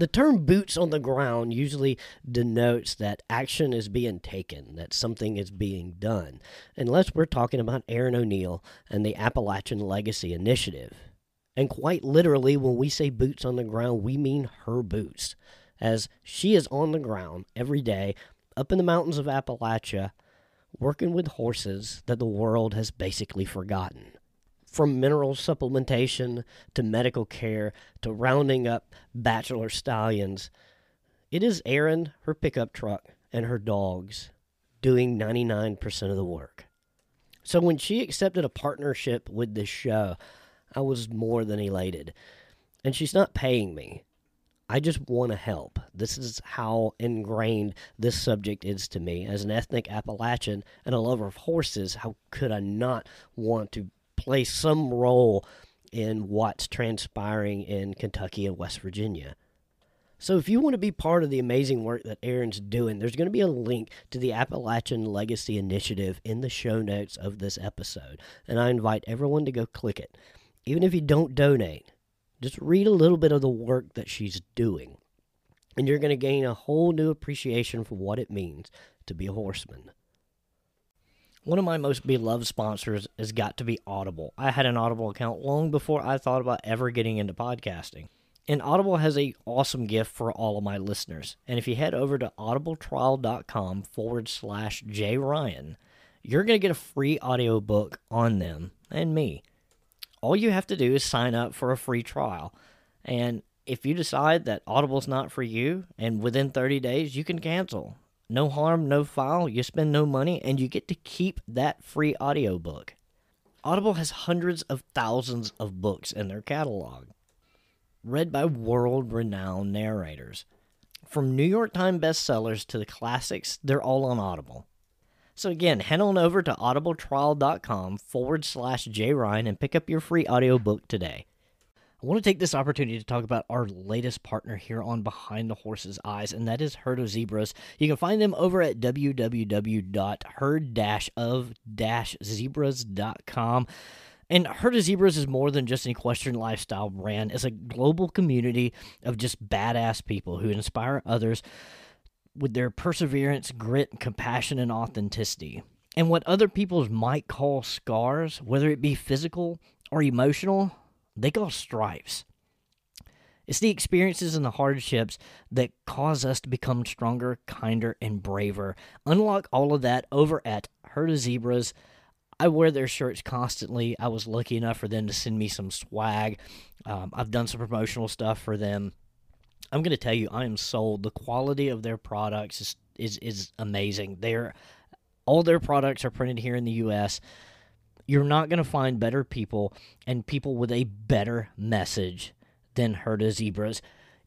The term boots on the ground usually denotes that action is being taken, that something is being done, unless we're talking about Erin O'Neill and the Appalachian Legacy Initiative. And quite literally, when we say boots on the ground, we mean her boots, as she is on the ground every day up in the mountains of Appalachia working with horses that the world has basically forgotten from mineral supplementation to medical care to rounding up bachelor stallions. It is Erin, her pickup truck, and her dogs doing 99% of the work. So when she accepted a partnership with this show, I was more than elated. And she's not paying me. I just want to help. This is how ingrained this subject is to me. As an ethnic Appalachian and a lover of horses, how could I not want to play some role in what's transpiring in Kentucky and West Virginia. So, if you want to be part of the amazing work that Erin's doing, there's going to be a link to the Appalachian Legacy Initiative in the show notes of this episode. And I invite everyone to go click it. Even if you don't donate, just read a little bit of the work that she's doing. And you're going to gain a whole new appreciation for what it means to be a horseman. One of my most beloved sponsors has got to be Audible. I had an Audible account long before I thought about ever getting into podcasting. And Audible has a awesome gift for all of my listeners. And if you head over to audibletrial.com forward slash J Ryan, you're going to get a free audiobook on them and me. All you have to do is sign up for a free trial. And if you decide that Audible's not for you, and within 30 days, you can cancel. No harm, no foul. You spend no money and you get to keep that free audiobook. Audible has hundreds of thousands of books in their catalog, read by world renowned narrators. From New York Times bestsellers to the classics, they're all on Audible. So again, head on over to audibletrial.com forward slash jryan and pick up your free audiobook today. I want to take this opportunity to talk about our latest partner here on Behind the Horse's Eyes, and that is Herd of Zebras. You can find them over at www.herd-of-zebras.com. And Herd of Zebras is more than just an equestrian lifestyle brand. It's a global community of just badass people who inspire others with their perseverance, grit, compassion, and authenticity. And what other people might call scars, whether it be physical or emotional, they call stripes. It's the experiences and the hardships that cause us to become stronger, kinder, and braver. Unlock all of that over at Herd of Zebras. I wear their shirts constantly. I was lucky enough for them to send me some swag. Um, I've done some promotional stuff for them. I'm going to tell you, I am sold. The quality of their products is is, is amazing. They're all their products are printed here in the U.S. You're not going to find better people and people with a better message than Herd of Zebras.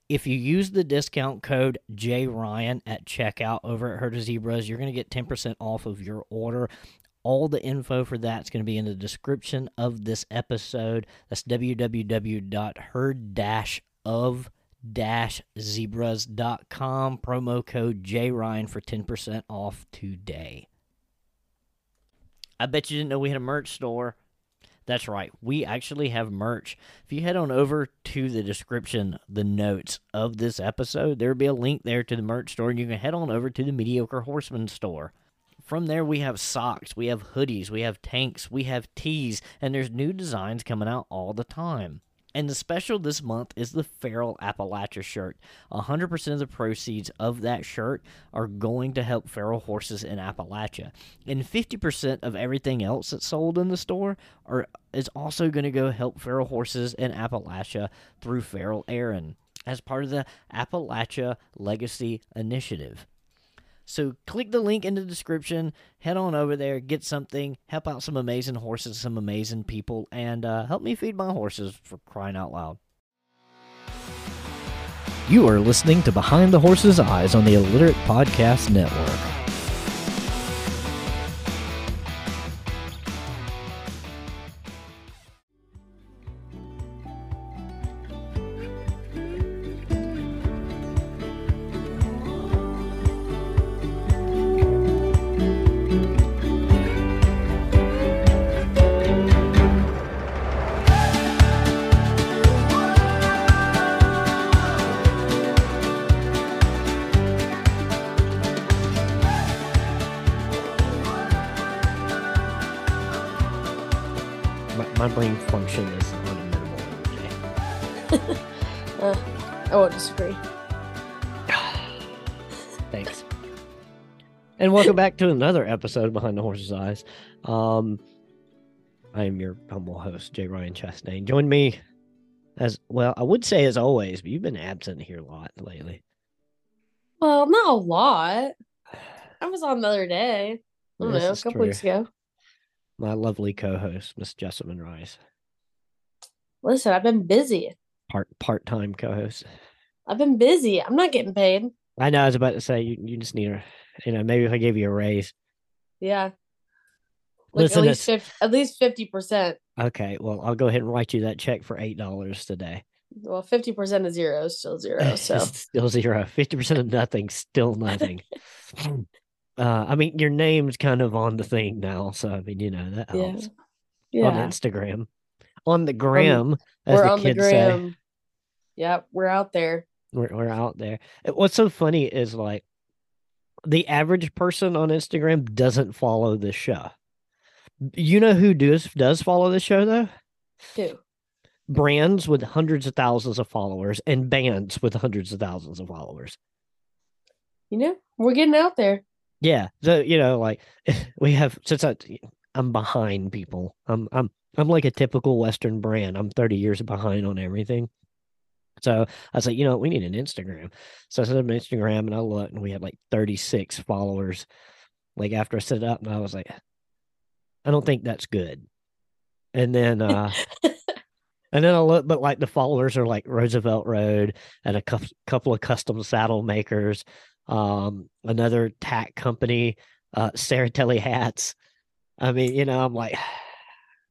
If you use the discount code JRyan at checkout over at Herd of Zebras, you're going to get 10% off of your order. All the info for that is going to be in the description of this episode. That's www.herd-of-zebras.com. Promo code JRyan for 10% off today. I bet you didn't know we had a merch store. That's right. We actually have merch. If you head on over to the description, the notes of this episode, there'll be a link there to the merch store, and you can head on over to the Mediocre Horseman store. From there, we have socks, we have hoodies, we have tanks, we have tees, and there's new designs coming out all the time. And the special this month is the Feral Appalachia shirt. 100% of the proceeds of that shirt are going to help feral horses in Appalachia. And 50% of everything else that's sold in the store are, is also going to go help feral horses in Appalachia through Feral Erin as part of the Appalachia Legacy Initiative. So click the link in the description, head on over there, get something, help out some amazing horses, some amazing people, and uh, help me feed my horses for crying out loud. You are listening to Behind the Horse's Eyes on the Illiterate Podcast Network. And welcome back to another episode Behind the Horse's Eyes. Um, I am your humble host, Jay Ryan Chastain. Join me as well. I would say as always, but you've been absent here a lot lately. Well, not a lot. I was on the other day. I don't This know, a couple true. weeks ago. My lovely co-host, Miss Jessamyn Rice, Listen, I've been busy. part part-time co-host. I've been busy. I'm not getting paid. I know. I was about to say you, you just need a, you know, maybe if I gave you a raise. Yeah. Like Listen, at least 50, at least fifty percent. Okay, well, I'll go ahead and write you that check for eight dollars today. Well, fifty percent of zero is still zero. So still zero. Fifty percent of nothing, still nothing. uh, I mean, your name's kind of on the thing now, so I mean, you know that helps. yeah, helps. On. Instagram, on the gram, as We're the on the kids say. Yep, we're out there. We're, we're out there. Uh, What's so funny is like the average person on Instagram doesn't follow this show. You know who does does follow this show though? Too. Brands with hundreds of thousands of followers and bands with hundreds of thousands of followers. You know, we're getting out there. Yeah. So, you know, like we have since I I'm behind people. I'm I'm I'm like a typical Western brand. I'm 30 years behind on everything. So I was like, you know, we need an Instagram. So I set up an Instagram and I looked and we had like 36 followers. Like after I set it up and I was like, I don't think that's good. And then uh and then I look, but like the followers are like Roosevelt Road and a cou- couple of custom saddle makers, um, another tack company, uh, Serratelli hats. I mean, you know, I'm like,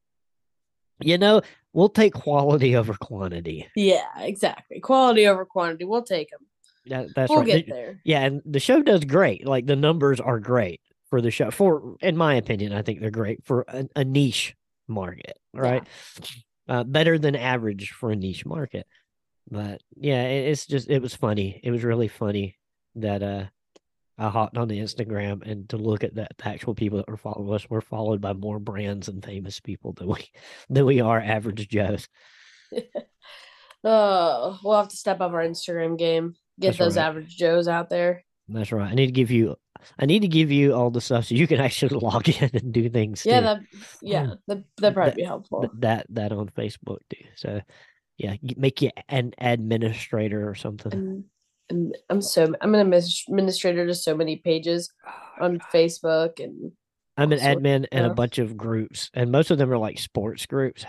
you know, we'll take quality over quantity. Yeah, exactly. Quality over quantity. We'll take them. That, that's we'll right. get The- there. Yeah, and the show does great. Like the numbers are great for the show. For in my opinion, I think they're great for a, a niche market, right? Uh, better than average for a niche market. But yeah, it, it's just it was funny. It was really funny that uh I hopped on the Instagram and to look at that the actual people that were following us, we're followed by more brands and famous people than we than we are average Joes. Oh, we'll have to step up our Instagram game. Get That's those right. average Joes out there. That's right. I need to give you I need to give you all the stuff so you can actually log in and do things. Yeah, too. that yeah, that that'd probably That- be helpful. That that on Facebook too. So yeah, make you an administrator or something. And, and I'm so I'm an administrator to so many pages oh, on Facebook and I'm an all sorts admin in a bunch of groups, and most of them are like sports groups,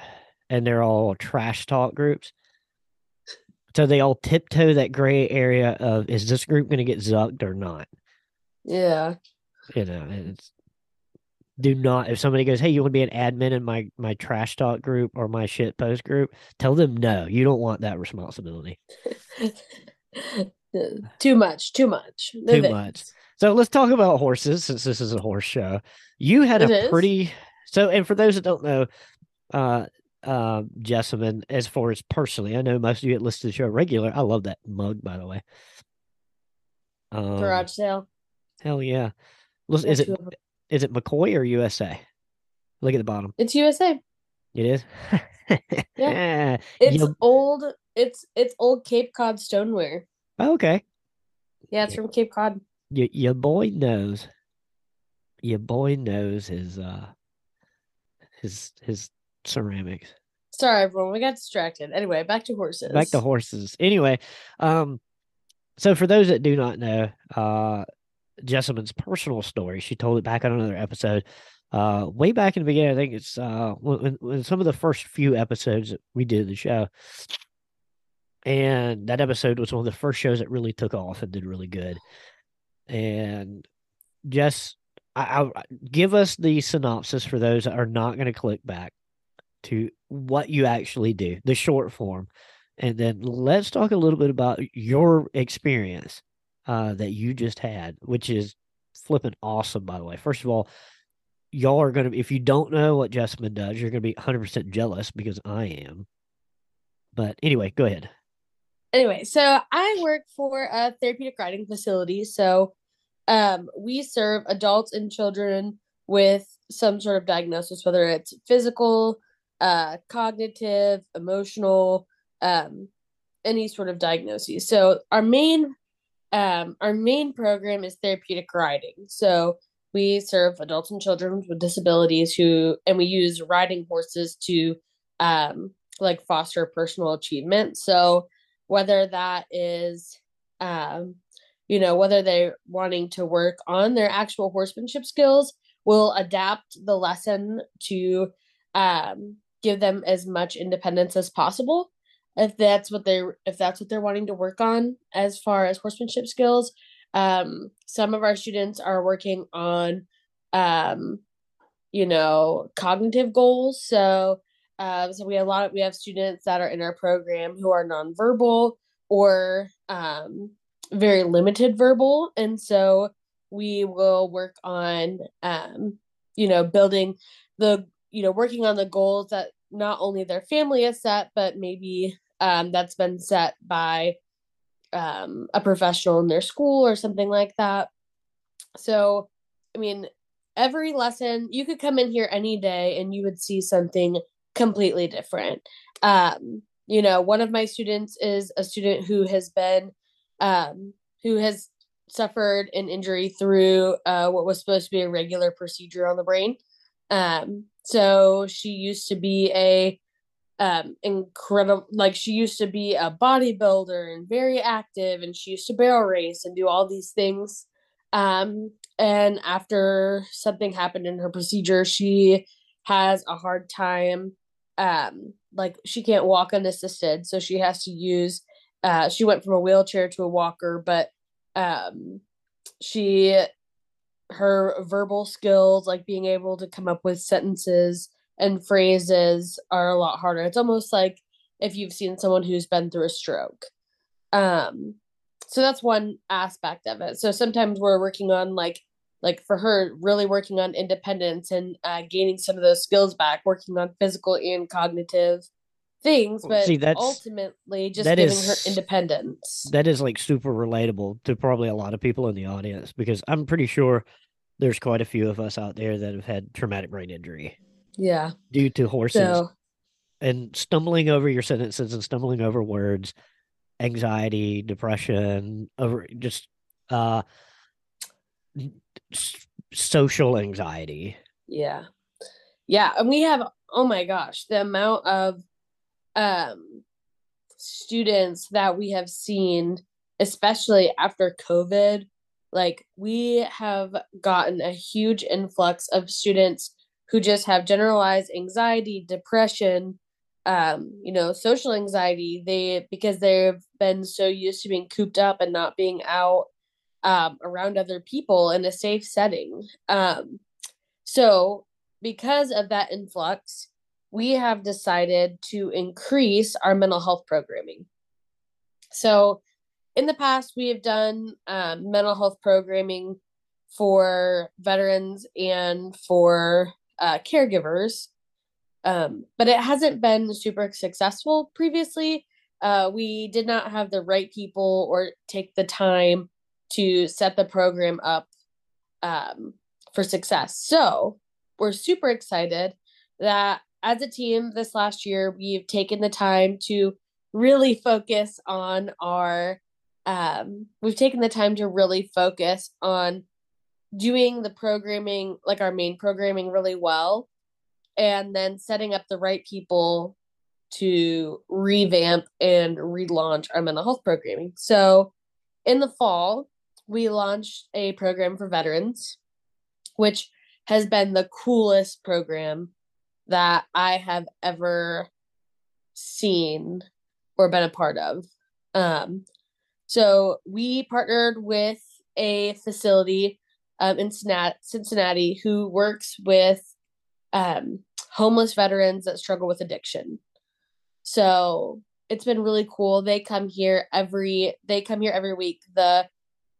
and they're all trash talk groups. So they all tiptoe that gray area of is this group going to get zucked or not? yeah. You know, it's do not if somebody goes, "Hey, you want to be an admin in my my trash talk group or my shit post group?" Tell them no, you don't want that responsibility. too much, too much. Too much. So let's talk about horses since this is a horse show. You had It a is. pretty so and for those that don't know, uh uh Jessamyn, as far as personally, I know most of you that listen to the show regular. I love that mug, by the way. Um, Garage sale. hell yeah. Listen, is it is it two of 'em. is it McCoy or USA? Look at the bottom. It's USA. It is. yeah. It's You- old. It's it's old Cape Cod stoneware. Okay. Yeah, it's Yeah. from Cape Cod. Your your boy knows. Your boy knows his uh his his ceramics. Sorry, everyone. We got distracted. Anyway, back to horses. back to horses. Anyway, um, so for those that do not know, uh, Jessamyn's personal story, she told it back on another episode. Uh, way back in the beginning, I think it's uh, when, when some of the first few episodes that we did the show, and that episode was one of the first shows that really took off and did really good. And Jess, I, I give us the synopsis for those that are not going to click back to what you actually do, the short form, and then let's talk a little bit about your experience uh, that you just had, which is flipping awesome. By the way, first of all, y'all are going to, if you don't know what Jessamyn does, you're going to be 100 percent jealous because I am. But anyway, go ahead. Anyway, so I work for a therapeutic riding facility. So um, we serve adults and children with some sort of diagnosis, whether it's physical, uh, cognitive, emotional, um, any sort of diagnoses. So our main um, our main program is therapeutic riding. So we serve adults and children with disabilities who, and we use riding horses to um, like foster personal achievement. So whether that is, um, you know, whether they're wanting to work on their actual horsemanship skills, we'll adapt the lesson to um, give them as much independence as possible. If that's what they're if that's what they're wanting to work on as far as horsemanship skills um, some of our students are working on um, you know cognitive goals. So uh, so we have a lot of we have students that are in our program who are nonverbal or um, very limited verbal and so we will work on um, you know building the you know working on the goals that not only their family has set but maybe um, that's been set by um, a professional in their school or something like that. So, I mean, every lesson you could come in here any day and you would see something completely different. Um, you know, one of my students is a student who has been, um, who has suffered an injury through uh, what was supposed to be a regular procedure on the brain. Um, so she used to be a um incredible like she used to be a bodybuilder and very active and she used to barrel race and do all these things um and after something happened in her procedure she has a hard time um like she can't walk unassisted so she has to use uh she went from a wheelchair to a walker but um she her verbal skills like being able to come up with sentences and phrases are a lot harder. It's almost like if you've seen someone who's been through a stroke. Um so that's one aspect of it. So sometimes we're working on like like for her really working on independence and uh, gaining some of those skills back, working on physical and cognitive things, but See, that's, ultimately just that giving is, her independence. That is like super relatable to probably a lot of people in the audience because I'm pretty sure there's quite a few of us out there that have had traumatic brain injury. Yeah. Due to horses. So, and stumbling over your sentences and stumbling over words, anxiety, depression, over just uh social anxiety. Yeah. Yeah, and we have oh my gosh, the amount of um students that we have seen especially after COVID, like we have gotten a huge influx of students who just have generalized anxiety, depression, um, you know, social anxiety. They because they've been so used to being cooped up and not being out um, around other people in a safe setting. Um, so because of that influx, we have decided to increase our mental health programming. So in the past, we have done um, mental health programming for veterans and for uh, caregivers, um, but it hasn't been super successful previously. Uh, we did not have the right people or take the time to set the program up um, for success. So we're super excited that as a team this last year, we've taken the time to really focus on our um, we've taken the time to really focus on doing the programming, like our main programming, really well, and then setting up the right people to revamp and relaunch our mental health programming. So in the fall, we launched a program for veterans, which has been the coolest program that I have ever seen or been a part of. Um, so we partnered with a facility um, in Cincinnati who works with um, homeless veterans that struggle with addiction. So it's been really cool. They come here every they come here every week. The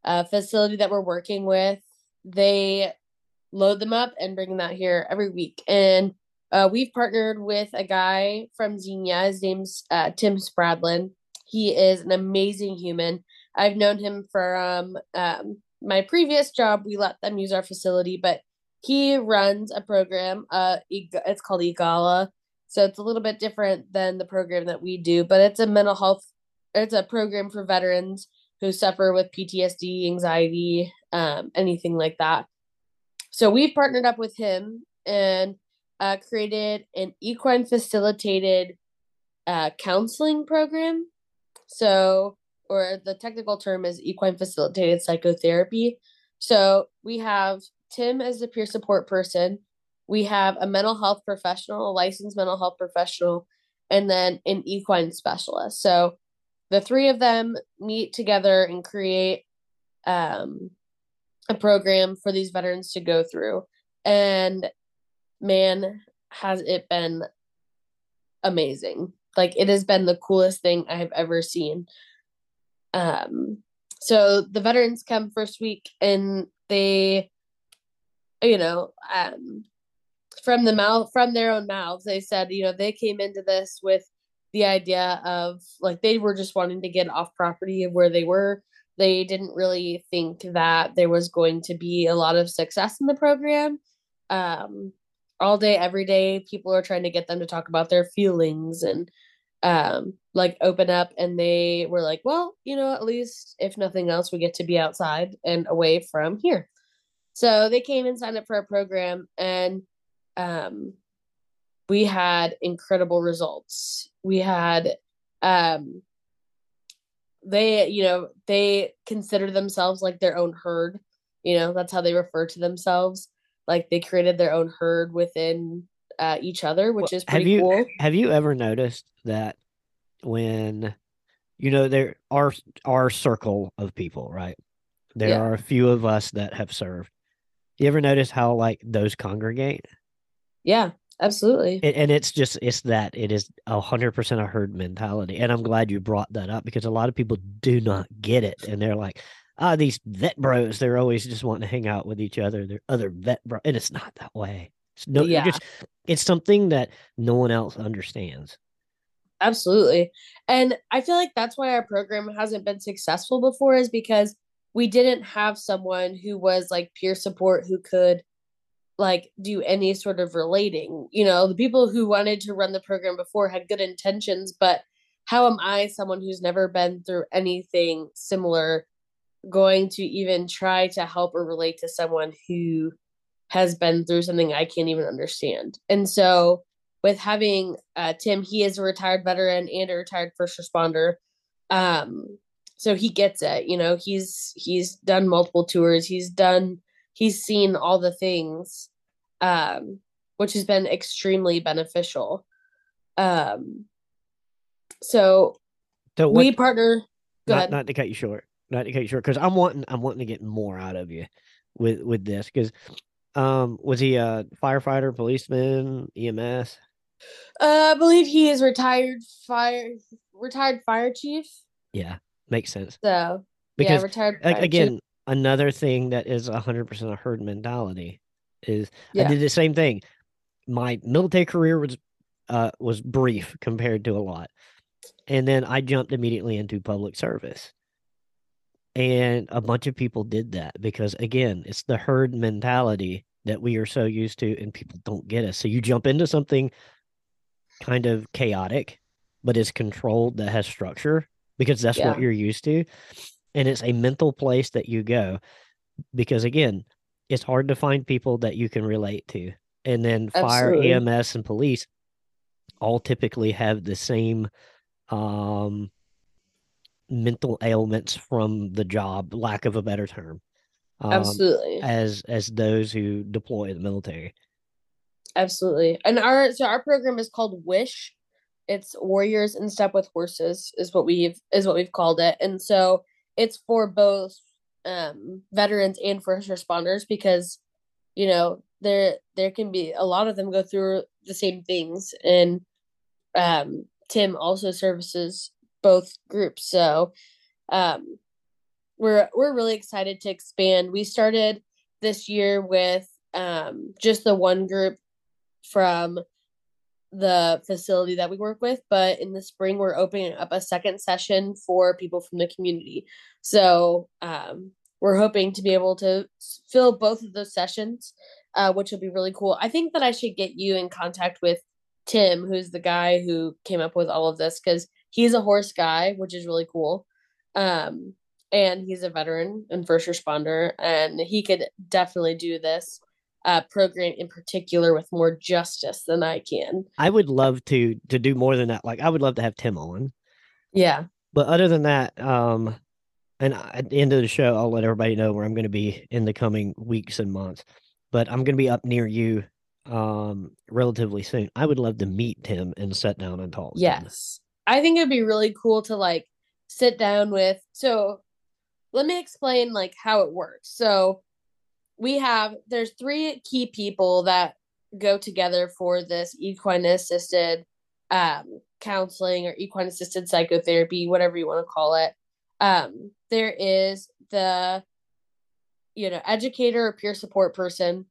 uh, facility that we're working with, they load them up and bring them out here every week. And uh, we've partnered with a guy from Xenia. His name's uh, Tim Spradlin. He is an amazing human. I've known him from um, my previous job, we let them use our facility, but he runs a program. Uh, it's called EAGALA. So it's a little bit different than the program that we do, but it's a mental health, it's a program for veterans who suffer with PTSD, anxiety, um, anything like that. So we've partnered up with him and uh, created an equine facilitated uh, counseling program. So, or the technical term is equine facilitated psychotherapy. So we have Tim as the peer support person. We have a mental health professional, a licensed mental health professional, and then an equine specialist. So the three of them meet together and create um, a program for these veterans to go through. And man, has it been amazing. Like it has been the coolest thing I have ever seen. Um so the veterans come first week and they you know, um from the mouth from their own mouths they said, you know, they came into this with the idea of like they were just wanting to get off property of where they were. They didn't really think that there was going to be a lot of success in the program. Um all day every day people are trying to get them to talk about their feelings and um like open up and they were like well you know at least if nothing else we get to be outside and away from here so they came and signed up for our program and um we had incredible results we had um they you know they consider themselves like their own herd you know that's how they refer to themselves like they created their own herd within uh, each other, which well, is pretty have you, cool. Have you ever noticed that when you know there are our circle of people, right? There yeah. are a few of us that have served. You ever notice how like those congregate? Yeah, absolutely. And, and it's just it's that it is a hundred percent a herd mentality, and I'm glad you brought that up because a lot of people do not get it, and they're like, ah, these vet bros, they're always just wanting to hang out with each other. They're other vet bro, and it's not that way. It's no, yeah. just it's something that no one else understands. Absolutely, and I feel like that's why our program hasn't been successful before, is because we didn't have someone who was like peer support who could like do any sort of relating. You know, the people who wanted to run the program before had good intentions, but how am I, someone who's never been through anything similar, going to even try to help or relate to someone who has been through something I can't even understand. And so, with having uh, Tim, he is a retired veteran and a retired first responder. Um, so he gets it. You know, he's he's done multiple tours. He's done. He's seen all the things, um, which has been extremely beneficial. Um, so, so what, we partner. Not. Not to cut you short not to cut you short because I'm wanting I'm wanting to get more out of you with with this because um was he a firefighter, policeman, EMS? Uh, I believe he is retired fire retired fire chief. Yeah, makes sense. So because yeah, retired again chief. Another thing that is hundred percent a herd mentality is yeah. I did the same thing. My military career was uh was brief compared to a lot. And then I jumped immediately into public service. And a bunch of people did that because, again, it's the herd mentality that we are so used to, and people don't get us. So you jump into something kind of chaotic, but is controlled that has structure because that's yeah. what you're used to. And it's a mental place that you go because, again, it's hard to find people that you can relate to. And then Absolutely. fire, EMS, and police all typically have the same um mental ailments from the job, lack of a better term. Um, Absolutely. As as those who deploy in the military. Absolutely. And our so our program is called Wish. It's Warriors in Step with Horses is what we've is what we've called it. And so it's for both um veterans and first responders because you know there there can be a lot of them go through the same things and um Tim also services both groups. So um, we're we're really excited to expand. We started this year with um, just the one group from the facility that we work with, but in the spring we're opening up a second session for people from the community. So um, we're hoping to be able to fill both of those sessions, uh, which will be really cool. I think that I should get you in contact with Tim, who's the guy who came up with all of this, because he's a horse guy, which is really cool. Um, and he's a veteran and first responder, and he could definitely do this uh, program in particular with more justice than I can. I would love to to do more than that. Like I would love to have Tim on. Yeah. But other than that, um, and at the end of the show, I'll let everybody know where I'm going to be in the coming weeks and months. But I'm going to be up near you um relatively soon. I would love to meet Tim and sit down and talk. Yes. I think it'd be really cool to like sit down with so let me explain like how it works. So we have there's three key people that go together for this equine assisted um, counseling or equine assisted psychotherapy, whatever you want to call it. Um, there is the you know educator or peer support person,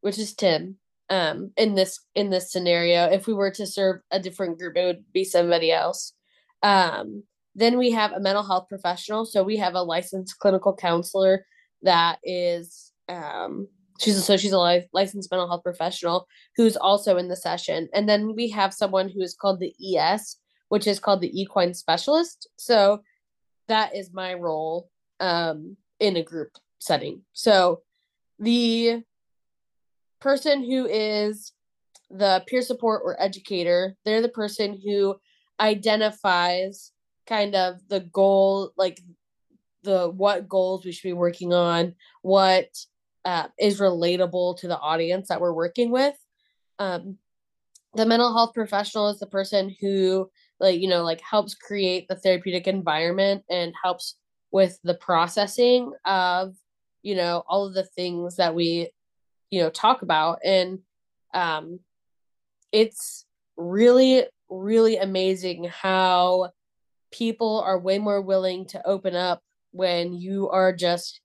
which is Tim. Um, in this in this scenario, if we were to serve a different group, it would be somebody else. Um, then we have a mental health professional. So we have a licensed clinical counselor that is um she's a, so she's a licensed mental health professional who's also in the session. And then we have someone who is called the es which is called the equine specialist. So that is my role um in a group setting. So the person who is the peer support or educator they're the person who identifies kind of the goal like the what goals we should be working on what uh, is relatable to the audience that we're working with. Um, the mental health professional is the person who like you know like helps create the therapeutic environment and helps with the processing of you know all of the things that we you know talk about and um it's really really amazing how people are way more willing to open up when you are just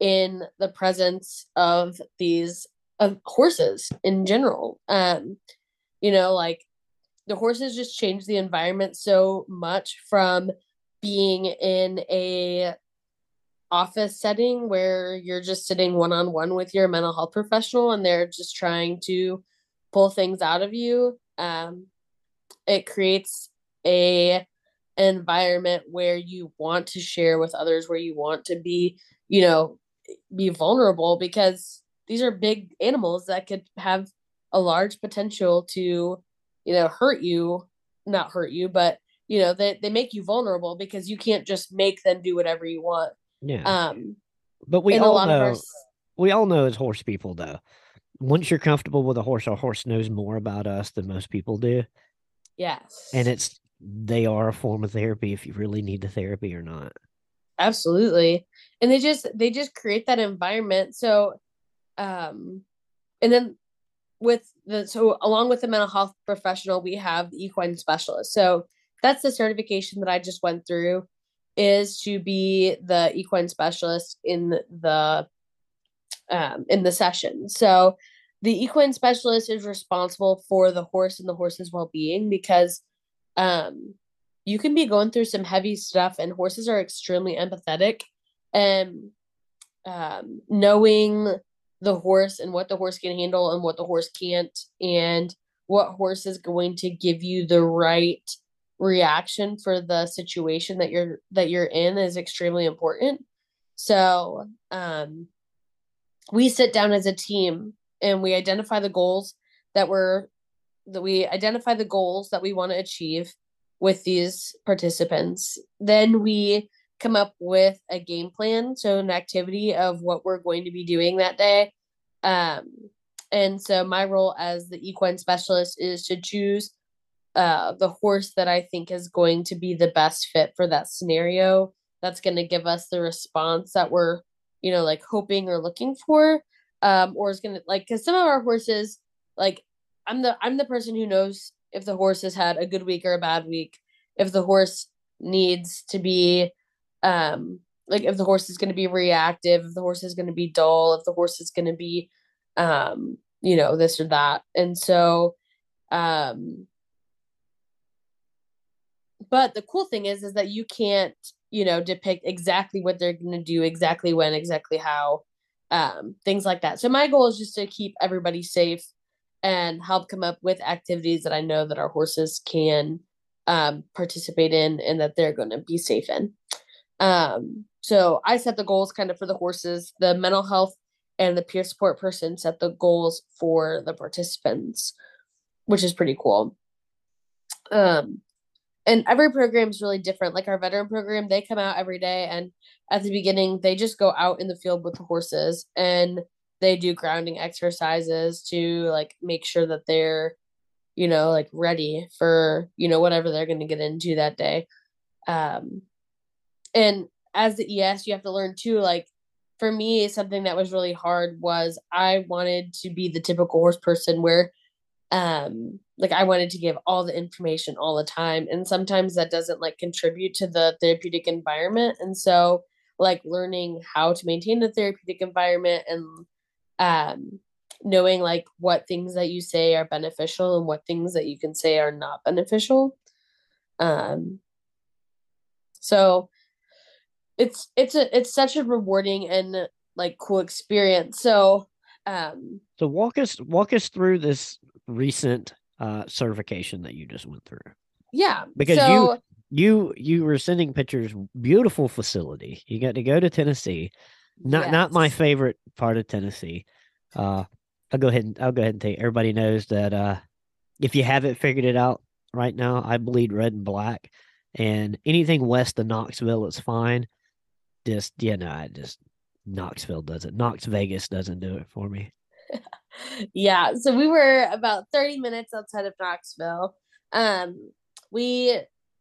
in the presence of these of horses in general. Um, you know, like the horses just change the environment so much from being in a office setting where you're just sitting one on one with your mental health professional and they're just trying to pull things out of you. Um, it creates a environment where you want to share with others, where you want to be, you know, be vulnerable because these are big animals that could have a large potential to you know hurt you not hurt you but you know they, they make you vulnerable because you can't just make them do whatever you want. Yeah. Um but we all know our... we all know as horse people though once you're comfortable with a horse a horse knows more about us than most people do. Yes. And it's they are a form of therapy if you really need the therapy or not absolutely. And they just they just create that environment. So um and then with the so along with the mental health professional we have the equine specialist. So that's the certification that i just went through is to be the equine specialist in the um in the session. So the equine specialist is responsible for the horse and the horse's well-being because um you can be going through some heavy stuff and horses are extremely empathetic and um, knowing the horse and what the horse can handle and what the horse can't and what horse is going to give you the right reaction for the situation that you're that you're in is extremely important. So um we sit down as a team and we identify the goals that we're that we identify the goals that we want to achieve with these participants. Then we come up with a game plan, so an activity of what we're going to be doing that day. Um, and so my role as the equine specialist is to choose uh, the horse that I think is going to be the best fit for that scenario. That's going to give us the response that we're, you know, like hoping or looking for. Um, or is going to like, cause some of our horses, like I'm the, I'm the person who knows if the horse has had a good week or a bad week, if the horse needs to be um like if the horse is going to be reactive, if the horse is going to be dull, if the horse is going to be um you know this or that. And so um but the cool thing is is that you can't you know depict exactly what they're going to do exactly when exactly how um things like that so my goal is just to keep everybody safe and help come up with activities that I know that our horses can um, participate in and that they're going to be safe in. Um, so I set the goals kind of for the horses. The mental health and the peer support person set the goals for the participants, which is pretty cool. Um, and every program is really different. Like our veteran program, they come out every day, and at the beginning, they just go out in the field with the horses and they do grounding exercises to like make sure that they're, you know, like ready for you know whatever they're going to get into that day. Um, and as the ES, you have to learn too. Like for me, something that was really hard was I wanted to be the typical horse person where um like i wanted to give all the information all the time and sometimes that doesn't like contribute to the therapeutic environment and so like learning how to maintain the therapeutic environment and um knowing like what things that you say are beneficial and what things that you can say are not beneficial um so it's it's a it's such a rewarding and like cool experience so um so walk us walk us through this recent uh, certification that you just went through. Yeah, because so, you you you were sending pictures. Beautiful facility. You got to go to Tennessee. Not yes. not my favorite part of Tennessee. Uh, I'll go ahead and I'll go ahead and tell you. Everybody knows that uh, if you haven't figured it out right now, I bleed red and black, and anything west of Knoxville is fine. Just yeah, no, I just Knoxville does it. Knox Vegas doesn't do it for me. yeah, so we were about 30 minutes outside of Knoxville. Um, we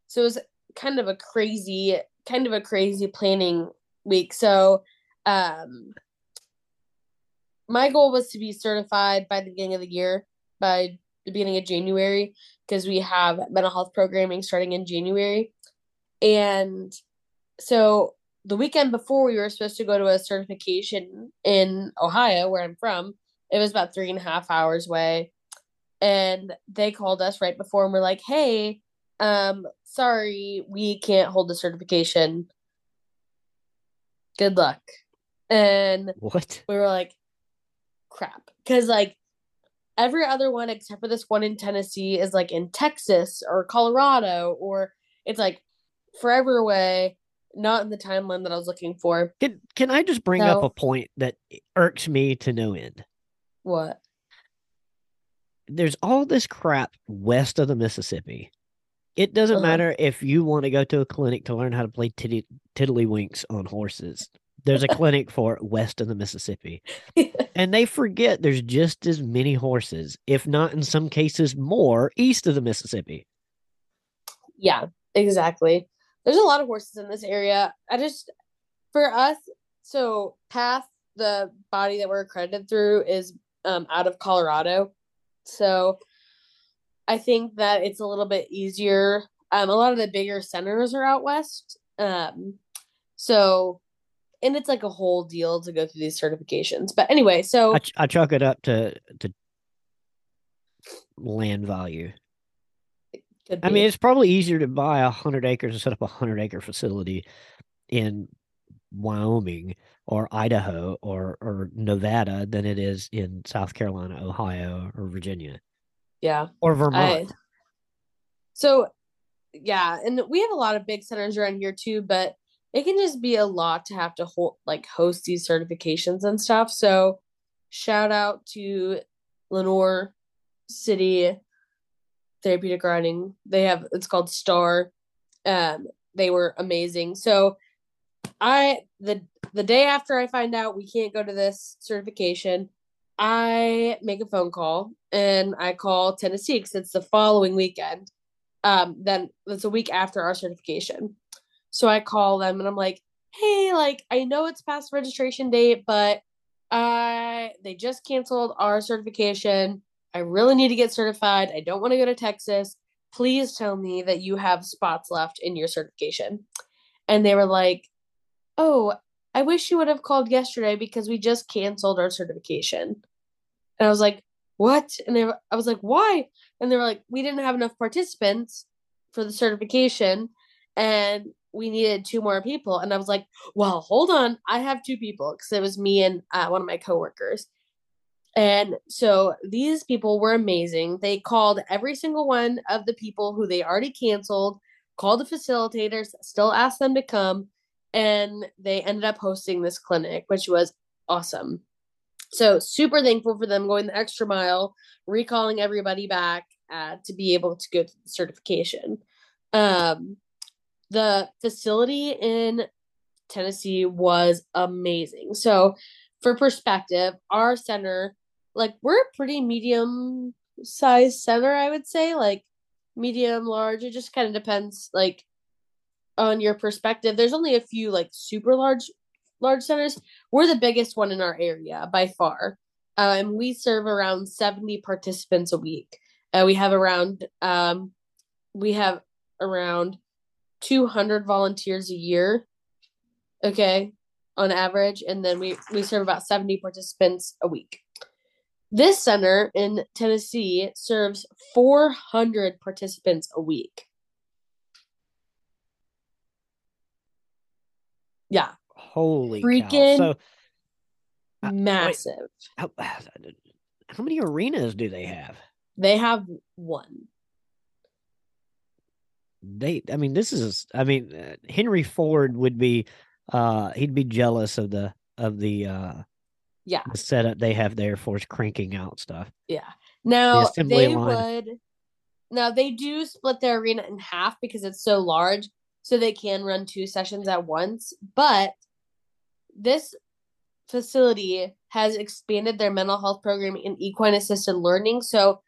so it was kind of a crazy, kind of a crazy planning week. So, um, my goal was to be certified by the beginning of the year, by the beginning of January, because we have mental health programming starting in January. And so the weekend before we were supposed to go to a certification in Ohio, where I'm from, it was about three and a half hours away. And they called us right before and were like, hey, um, sorry, we can't hold the certification. Good luck. And what? We were like, crap. Because, like, every other one except for this one in Tennessee is like in Texas or Colorado, or it's like forever away not in the timeline that I was looking for. Can can I just bring so, up a point that irks me to no end? What? There's all this crap west of the Mississippi. It doesn't uh-huh. matter if you want to go to a clinic to learn how to play titty, tiddlywinks on horses. There's a clinic for it west of the Mississippi. and they forget there's just as many horses, if not in some cases more, east of the Mississippi. Yeah, exactly. There's a lot of horses in this area. I just, for us, so PATH, the body that we're accredited through is um, out of Colorado. So I think that it's a little bit easier. Um, a lot of the bigger centers are out west. Um, so, and it's like a whole deal to go through these certifications. But anyway, so I, ch- I chalk it up to to land value. I mean, it's probably easier to buy a hundred acres and set up a hundred acre facility in Wyoming or Idaho or or Nevada than it is in South Carolina, Ohio, or Virginia. Yeah. Or Vermont. I, so yeah, and we have a lot of big centers around here too, but it can just be a lot to have to hold like host these certifications and stuff. So shout out to Lenoir City Therapeutic Riding. They have it's called Star. Um, they were amazing. So I the the day after I find out we can't go to this certification, I make a phone call and I call Tennessee because it's the following weekend. Um, then it's a week after our certification. So I call them and I'm like, hey, like I know it's past registration date, but uh, they just canceled our certification. I really need to get certified. I don't want to go to Texas. Please tell me that you have spots left in your certification. And they were like, oh, I wish you would have called yesterday because we just canceled our certification. And I was like, what? And they were, I was like, why? And they were like, we didn't have enough participants for the certification and we needed two more people. And I was like, well, hold on. I have two people because it was me and uh, one of my coworkers. And so these people were amazing. They called every single one of the people who they already canceled, called the facilitators, still asked them to come, and they ended up hosting this clinic, which was awesome. So super thankful for them going the extra mile, recalling everybody back uh, to be able to go to the certification. Um, the facility in Tennessee was amazing. So, for perspective, our center, like we're a pretty medium sized center, I would say, like medium, large. It just kind of depends, like on your perspective. There's only a few like super large, large centers. We're the biggest one in our area by far, uh, and we serve around 70 participants a week. Uh, we have around, um, we have around 200 volunteers a year okay on average and then we we serve about 70 participants a week. This center in tennessee serves 400 participants a week. Yeah. Holy freaking cow. So, uh, massive. How, how many arenas do they have? they have one They, I mean, this is, I mean, uh, Henry Ford would be, uh, he'd be jealous of the, of the, uh, yeah the setup they have there for cranking out stuff. Yeah. Now assembly they line. would. Now they do split their arena in half because it's so large, so they can run two sessions at once. But this facility has expanded their mental health programming in equine assisted learning. So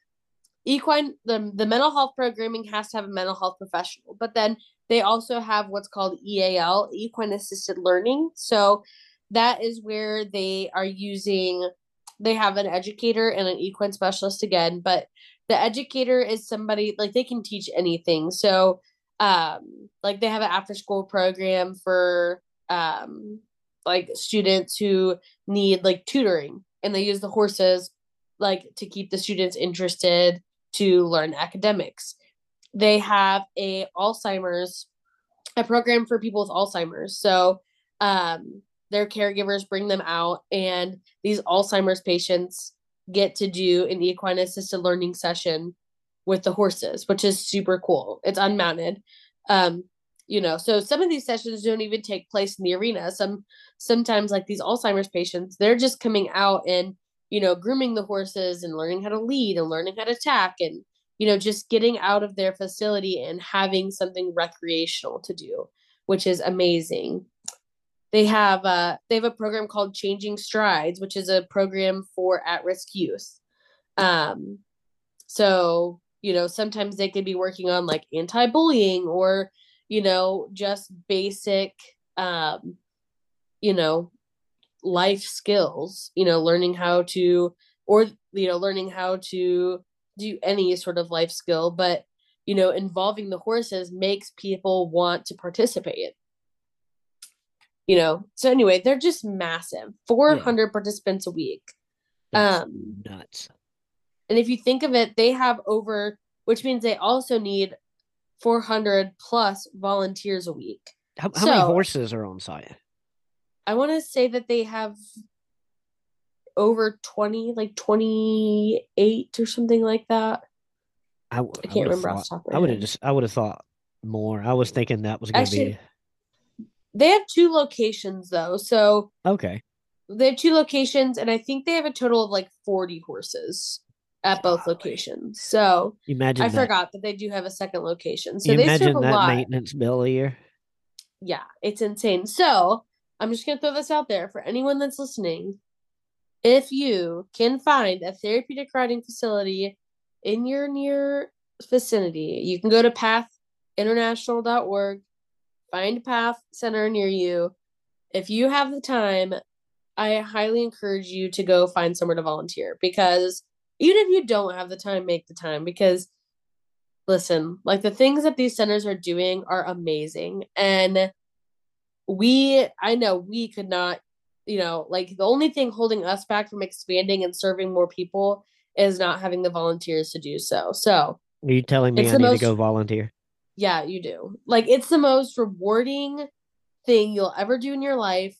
equine the, the mental health programming has to have a mental health professional, but then they also have what's called EAL, equine assisted learning. So that is where they are using they have an educator and an equine specialist again but the educator is somebody like they can teach anything so um like they have an after school program for um like students who need like tutoring and they use the horses like to keep the students interested to learn academics. They have a alzheimer's a program for people with alzheimer's. So um their caregivers bring them out and these alzheimer's patients get to do an equine assisted learning session with the horses which is super cool. It's unmounted. Um you know so some of these sessions don't even take place in the arena. Some sometimes like these alzheimer's patients they're just coming out and you know grooming the horses and learning how to lead and learning how to tack and you know just getting out of their facility and having something recreational to do which is amazing. They have a, they have a program called changing strides which is a program for at-risk youth. Um so you know sometimes they could be working on like anti-bullying or you know just basic um you know life skills you know learning how to or you know learning how to do any sort of life skill but you know involving the horses makes people want to participate you know so anyway they're just massive 400 participants a week That's um nuts. and if you think of it they have over which means they also need 400 plus volunteers a week How, how many horses are on site? I want to say that they have over 20 like 28 or something like that I, w- i I can't would've remember off thought- the top of I would have just, I would have thought more. I was thinking that was going to Actually- be they have two locations though so okay. they have two locations and i think they have a total of like 40 horses at both locations so imagine i that. forgot that they do have a second location so you they imagine serve a that lot maintenance bill a year. yeah it's insane so i'm just gonna throw this out there for anyone that's listening. If you can find a therapeutic riding facility in your near vicinity you can go to pathinternational.org find a path center near you. If you have the time i highly encourage you to go find somewhere to volunteer because even if you don't have the time make the time because listen like the things that these centers are doing are amazing. And we i know we could not you know like the only thing holding us back from expanding and serving more people is not having the volunteers to do so. So Are you telling me I need most- to go volunteer? yeah you do. Like it's the most rewarding thing you'll ever do in your life.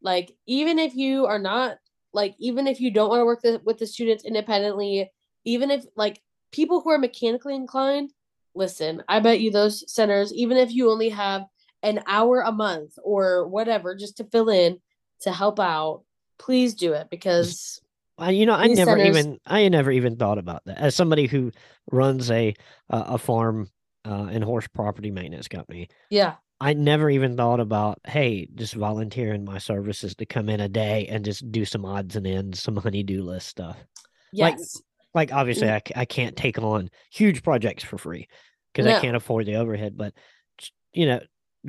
Like even if you are not like even if you don't want to work the, with the students independently, even if like people who are mechanically inclined, listen, I bet you those centers, even if you only have an hour a month or whatever, just to fill in to help out, please do it because Uh, you know, I never centers- even I never even thought about that. As somebody who runs a uh, a farm uh, and horse property maintenance company, yeah, I never even thought about hey, just volunteering my services to come in a day and just do some odds and ends, some honeydew list stuff. Like, yes, Like obviously, I, I can't take on huge projects for free because I can't afford the overhead. But you know,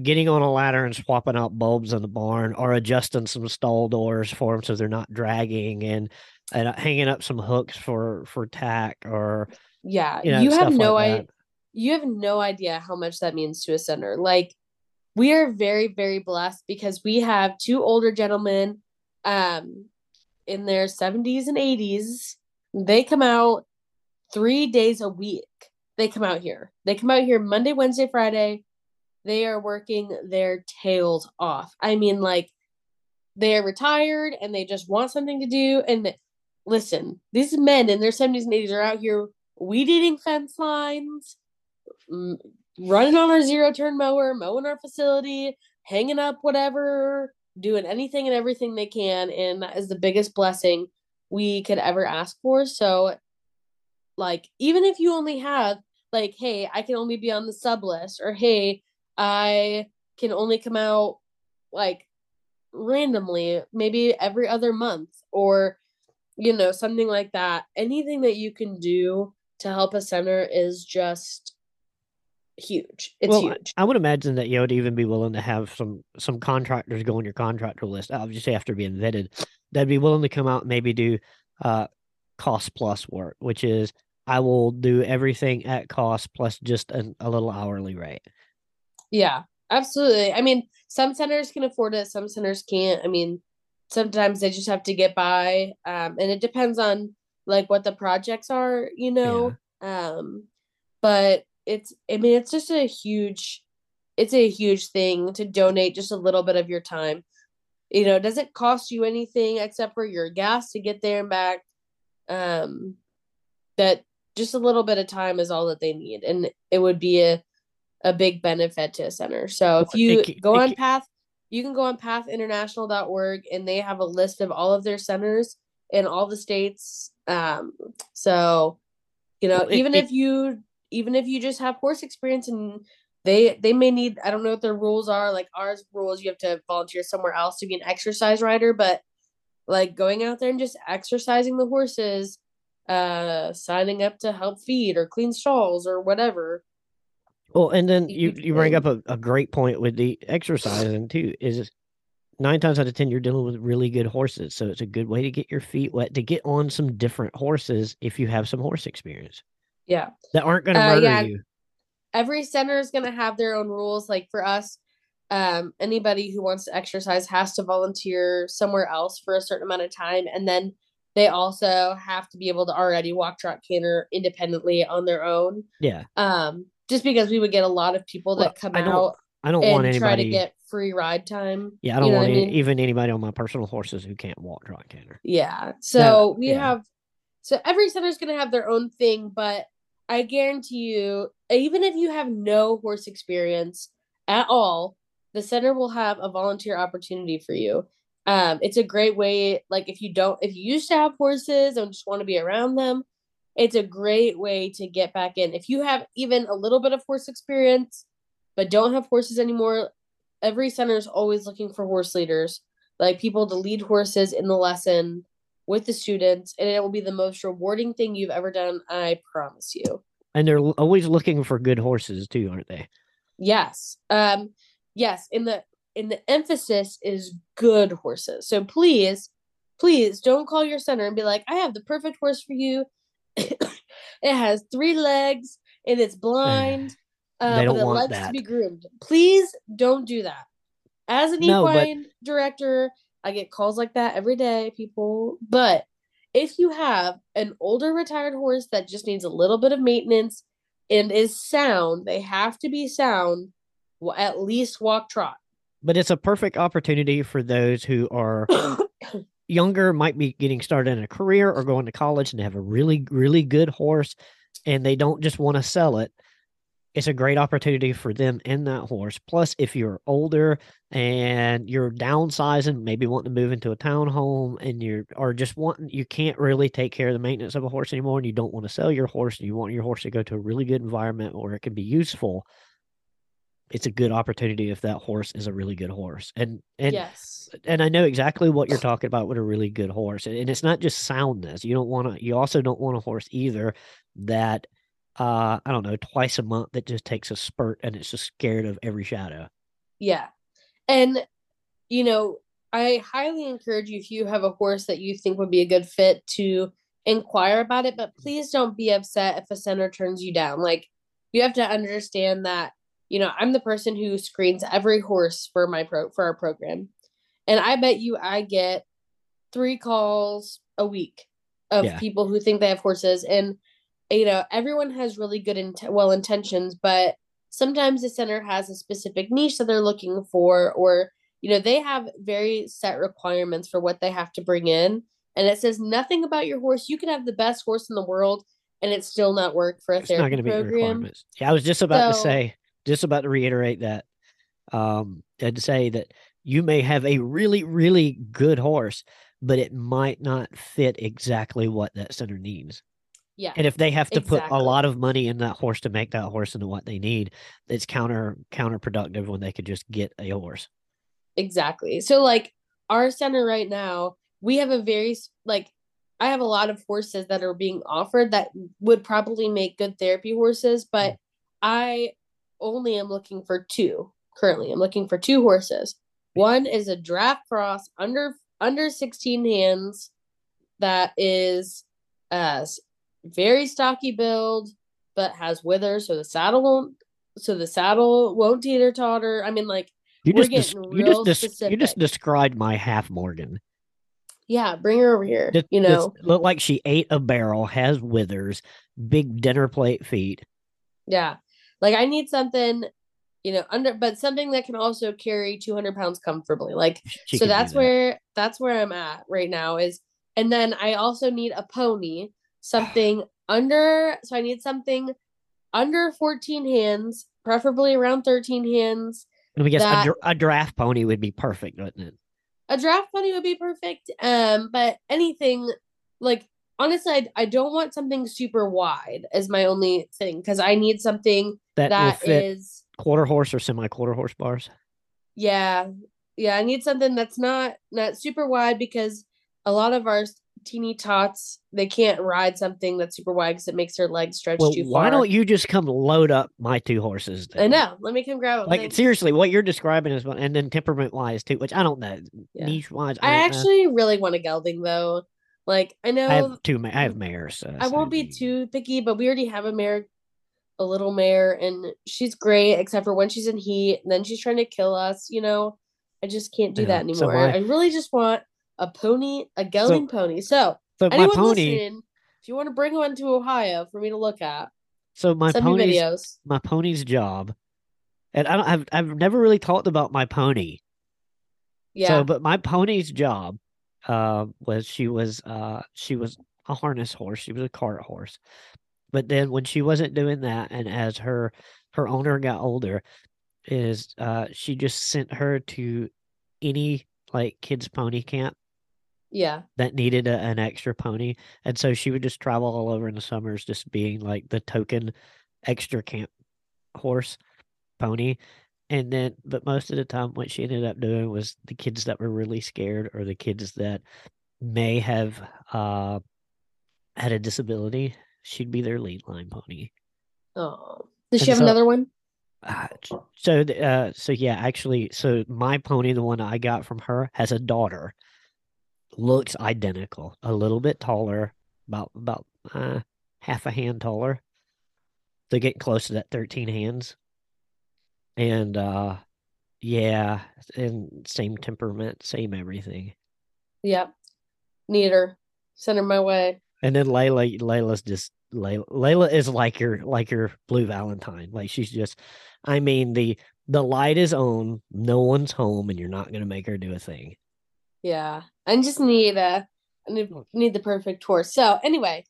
getting on a ladder and swapping out bulbs in the barn, or adjusting some stall doors for them so they're not dragging, and and uh, hanging up some hooks for for tack, or yeah. you know, you have no like idea. You have no idea how much that means to a center. Like we are very, very blessed because we have two older gentlemen, um, in their seventies and eighties. They come out three days a week. They come out here. They come out here Monday, Wednesday, Friday. They are working their tails off. I mean, like they are retired and they just want something to do. And listen, these men in their 70s and 80s are out here weed eating fence lines, running on our zero turn mower, mowing our facility, hanging up whatever, doing anything and everything they can. And that is the biggest blessing we could ever ask for. So, like, even if you only have, like, hey, I can only be on the sub list, or hey, I can only come out like randomly, maybe every other month, or you know, something like that. Anything that you can do to help a center is just huge. It's well, huge. I would imagine that you would even be willing to have some some contractors go on your contractor list, obviously after being vetted, that'd be willing to come out and maybe do uh cost plus work, which is I will do everything at cost plus just an, a little hourly rate. Yeah, absolutely. I mean, some centers can afford it, some centers can't. I mean, sometimes they just have to get by. Um, and it depends on like what the projects are, you know. Um, but it's I mean, it's just a huge it's a huge thing to donate just a little bit of your time. You know, it doesn't cost you anything except for your gas to get there and back. Um that just a little bit of time is all that they need and it would be a a big benefit to a center. So if you it go it on path you can go on pathinternational.org and they have a list of all of their centers in all the states. Um so you know, it- even if you even if you just have horse experience and they they may need I don't know what their rules are, like ours rules you have to volunteer somewhere else to be an exercise rider, but like going out there and just exercising the horses, uh signing up to help feed or clean stalls or whatever. Well, and then You- you, bring up a, a great point with the exercising too, is nine times out of ten you're dealing with really good horses. So it's a good way to get your feet wet, to get on some different horses if you have some horse experience Yeah. that aren't gonna Uh, murder yeah. you. every center is going to have their own rules like for us um anybody who wants to exercise has to volunteer somewhere else for a certain amount of time and then they also have to be able to already walk trot canter independently on their own Yeah. um just because we would get a lot of people that Well, come I don't out I don't want and try anybody to get free ride time Yeah, I don't you know want what I mean? even anybody on my personal horses who can't walk trot canter. Yeah. So we yeah. have so every center is going to have their own thing, but I guarantee you, even if you have no horse experience at all, the center will have a volunteer opportunity for you. Um, it's a great way, like if you don't, if you used to have horses and just want to be around them, it's a great way to get back in. If you have even a little bit of horse experience, but don't have horses anymore, every center is always looking for horse leaders, like people to lead horses in the lesson with the students, and it will be the most rewarding thing you've ever done. I promise you. And they're always looking for good horses too, aren't they? Yes. Um yes, in the in the emphasis is good horses. So please, please don't call your center and be like, I have the perfect horse for you. It has three legs and it's blind. Uh, They don't it want likes that. to be groomed. Please don't do that. As an No, but- equine director, I get calls like that every day, people. But if you have an older retired horse that just needs a little bit of maintenance and is sound, they have to be sound, well, at least walk trot. But it's a perfect opportunity for those who are younger might be getting started in a career or going to college and have a really really good horse and they don't just want to sell it it's a great opportunity for them and that horse plus if you're older and you're downsizing maybe wanting to move into a townhome and you're or just wanting you can't really take care of the maintenance of a horse anymore and you don't want to sell your horse and you want your horse to go to a really good environment where it can be useful it's a good opportunity if that horse is a really good horse. And and yes. And I know exactly what you're talking about with a really good horse. And it's not just soundness. You don't want to you also don't want a horse either that uh I don't know, twice a month that just takes a spurt and it's just scared of every shadow. Yeah. And you know, I highly encourage you if you have a horse that you think would be a good fit to inquire about it, but please don't be upset if a center turns you down. Like you have to understand that you know, I'm the person who screens every horse for my pro for our program. And I bet you I get three calls a week of yeah. people who think they have horses and you know, everyone has really good int- well intentions, but sometimes the center has a specific niche that they're looking for or you know, they have very set requirements for what they have to bring in and it says nothing about your horse. You can have the best horse in the world and it still not work for a it's therapy program. Yeah, I was just about so, to say just about to reiterate that um, and to say that you may have a really, really good horse, but it might not fit exactly what that center needs. Yeah. And if they have to exactly. put a lot of money in that horse to make that horse into what they need, it's counter counterproductive when they could just get a horse. Exactly. So like our center right now, we have a very like I have a lot of horses that are being offered that would probably make good therapy horses, but mm. I only am looking for two currently. I'm looking for two horses. One is a draft cross under under 16 hands that is uh very stocky build but has withers so the saddle won't so the saddle won't teeter totter. I mean like you just des- you just des- you just described my half Morgan. Yeah, bring her over here. Just, you know, look like she ate a barrel, has withers, big dinner plate feet. Yeah, like I need something, you know, under but something that can also carry 200 pounds comfortably. Like she so that's that. where that's where I'm at right now is and then I also need a pony, something under so I need something under 14 hands, preferably around 13 hands. Let me guess that, a, a draft pony would be perfect, wouldn't it? A draft pony would be perfect. Um, but anything like honestly, I, I don't want something super wide as my only thing because I need something that, that is quarter horse or semi quarter horse bars. Yeah, yeah, I need something that's not not super wide because a lot of our teeny tots they can't ride something that's super wide because it makes their legs stretch well, too far. Why don't you just come load up my two horses? Then? I know. Let me come grab it. Like seriously, what you're describing is and then temperament wise too, which I don't know. Yeah. Niche wise, I, I actually know. really want a gelding though. Like I know I have two. I have mares. So I won't be too picky, but we already have a mare, a little mare, and she's great except for when she's in heat. And then she's trying to kill us. You know, I just can't do yeah, that anymore. So my, I really just want a pony, a gelding so, pony. So, so anyone pony, listening, if you want to bring one to Ohio for me to look at, so my pony's videos. my pony's job, and I don't I've I've never really talked about my pony. Yeah. So, but my pony's job uh, was she was uh, she was a harness horse. She was a cart horse. But then when she wasn't doing that, and as her her owner got older, is uh, she just sent her to any like kids pony camp. Yeah. That needed a, an extra pony, and so she would just travel all over in the summers, just being like the token extra camp horse pony and then but most of the time what she ended up doing was the kids that were really scared or the kids that may have uh had a disability she'd be their lead line pony. Oh does she and have so, another one? Uh, so uh so yeah actually so my pony the one i got from her has a daughter. Looks identical a little bit taller about about uh, half a hand taller. They're getting close to that 13 hands. And uh yeah and same temperament same everything. Yep. Need her. Send her my way and then layla layla's just layla, layla is like your like your blue valentine like she's just i mean the the light is on no one's home and you're not going to make her do a thing Yeah, I just need a I need, need the perfect horse. So anyway,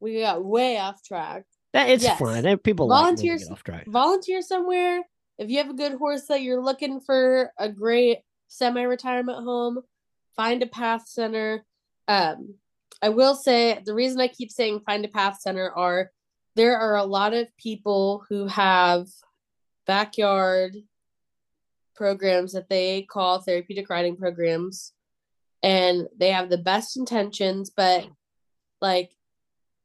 we got way off track. That it's Yes. fun. People Volunteers- like when we get off track. Volunteer somewhere. If you have a good horse that you're looking for a great semi-retirement home, find a path center. Um, I will say the reason I keep saying find a path center are there are a lot of people who have backyard programs that they call therapeutic riding programs and they have the best intentions but like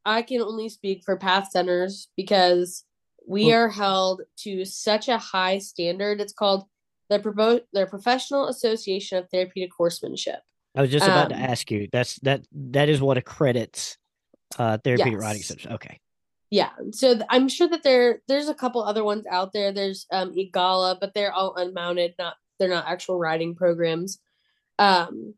i can only speak for path centers because we Well- are held to such a high standard. It's called the Provo- the professional association of therapeutic horsemanship I was just about to um, ask you. That's that that is what accredits uh therapeutic riding Yes. centers. Okay. yeah so th- i'm sure that there there's a couple other ones out there there's um EAGALA but they're all unmounted not they're not actual riding programs um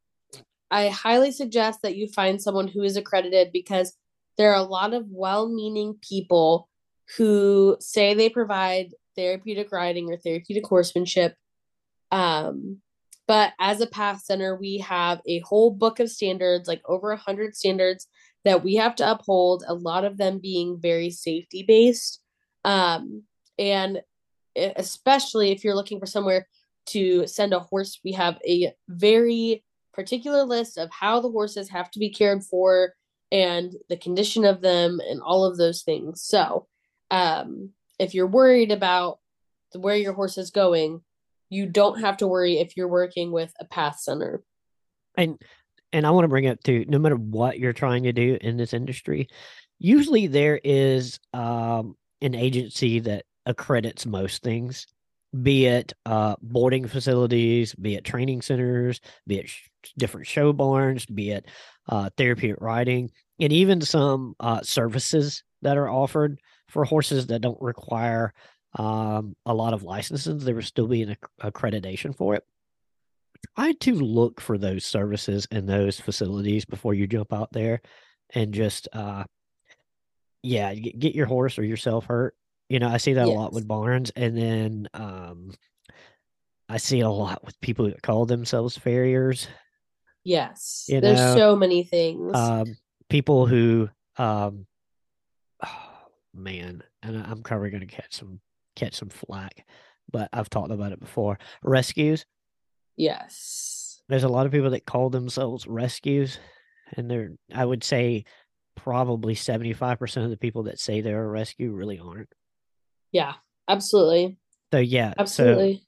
i highly suggest that you find someone who is accredited because there are a lot of well-meaning people who say they provide therapeutic riding or therapeutic horsemanship um but as a path center we have a whole book of standards like over a hundred standards that we have to uphold a lot of them being very safety based. Um and especially if you're looking for somewhere to send a horse we have a very particular list of how the horses have to be cared for and the condition of them and all of those things. So um if you're worried about where your horse is going you don't have to worry if you're working with a path center. And and I want to bring up too, no matter what you're trying to do in this industry, usually there is um an agency that accredits most things, be it uh boarding facilities, be it training centers, be it sh- different show barns, be it uh therapeutic riding, and even some uh services that are offered for horses that don't require um a lot of licenses, there will still be an acc- accreditation for it. Try to look for those services and those facilities before you jump out there and just uh yeah get, get your horse or yourself hurt. You know i see that a lot with barns and then um i see it a lot with people that call themselves farriers. Yes. You there's know, so many things. um people who um oh, man and i'm probably going to catch some catch some flack but i've talked about it before. Rescues? Yes. There's a lot of people that call themselves rescues and they're i would say probably 75% of the people that say they're a rescue really aren't. Yeah absolutely. So yeah so absolutely.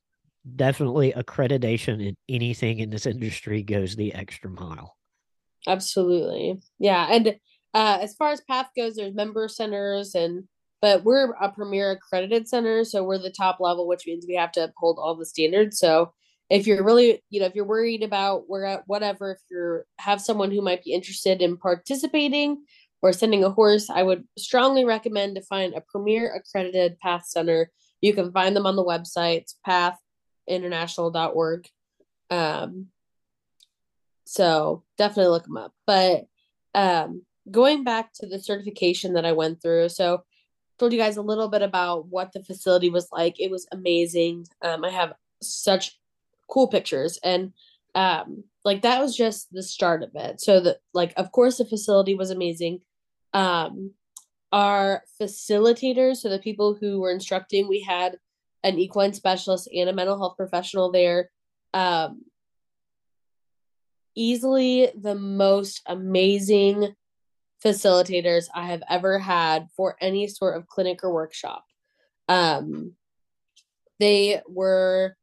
definitely accreditation in anything in this industry goes the extra mile. Absolutely. Yeah. And uh, as far as PATH goes, there's member centers and but we're a premier accredited center, so we're the top level, which means we have to uphold all the standards. So if you're really, you know, if you're worried about where at whatever, if you're have someone who might be interested in participating or sending a horse, I would strongly recommend to find a premier accredited PATH center. You can find them on the website, pathinternational.org. Um, so definitely look them up. But um, going back to the certification that I went through, so told you guys a little bit about what the facility was like. It was amazing. Um, I have such cool pictures and um like that was just the start of it so that like of course the facility was amazing um our facilitators so the people who were instructing we had an equine specialist and a mental health professional there um easily the most amazing facilitators I have ever had for any sort of clinic or workshop. Um, they were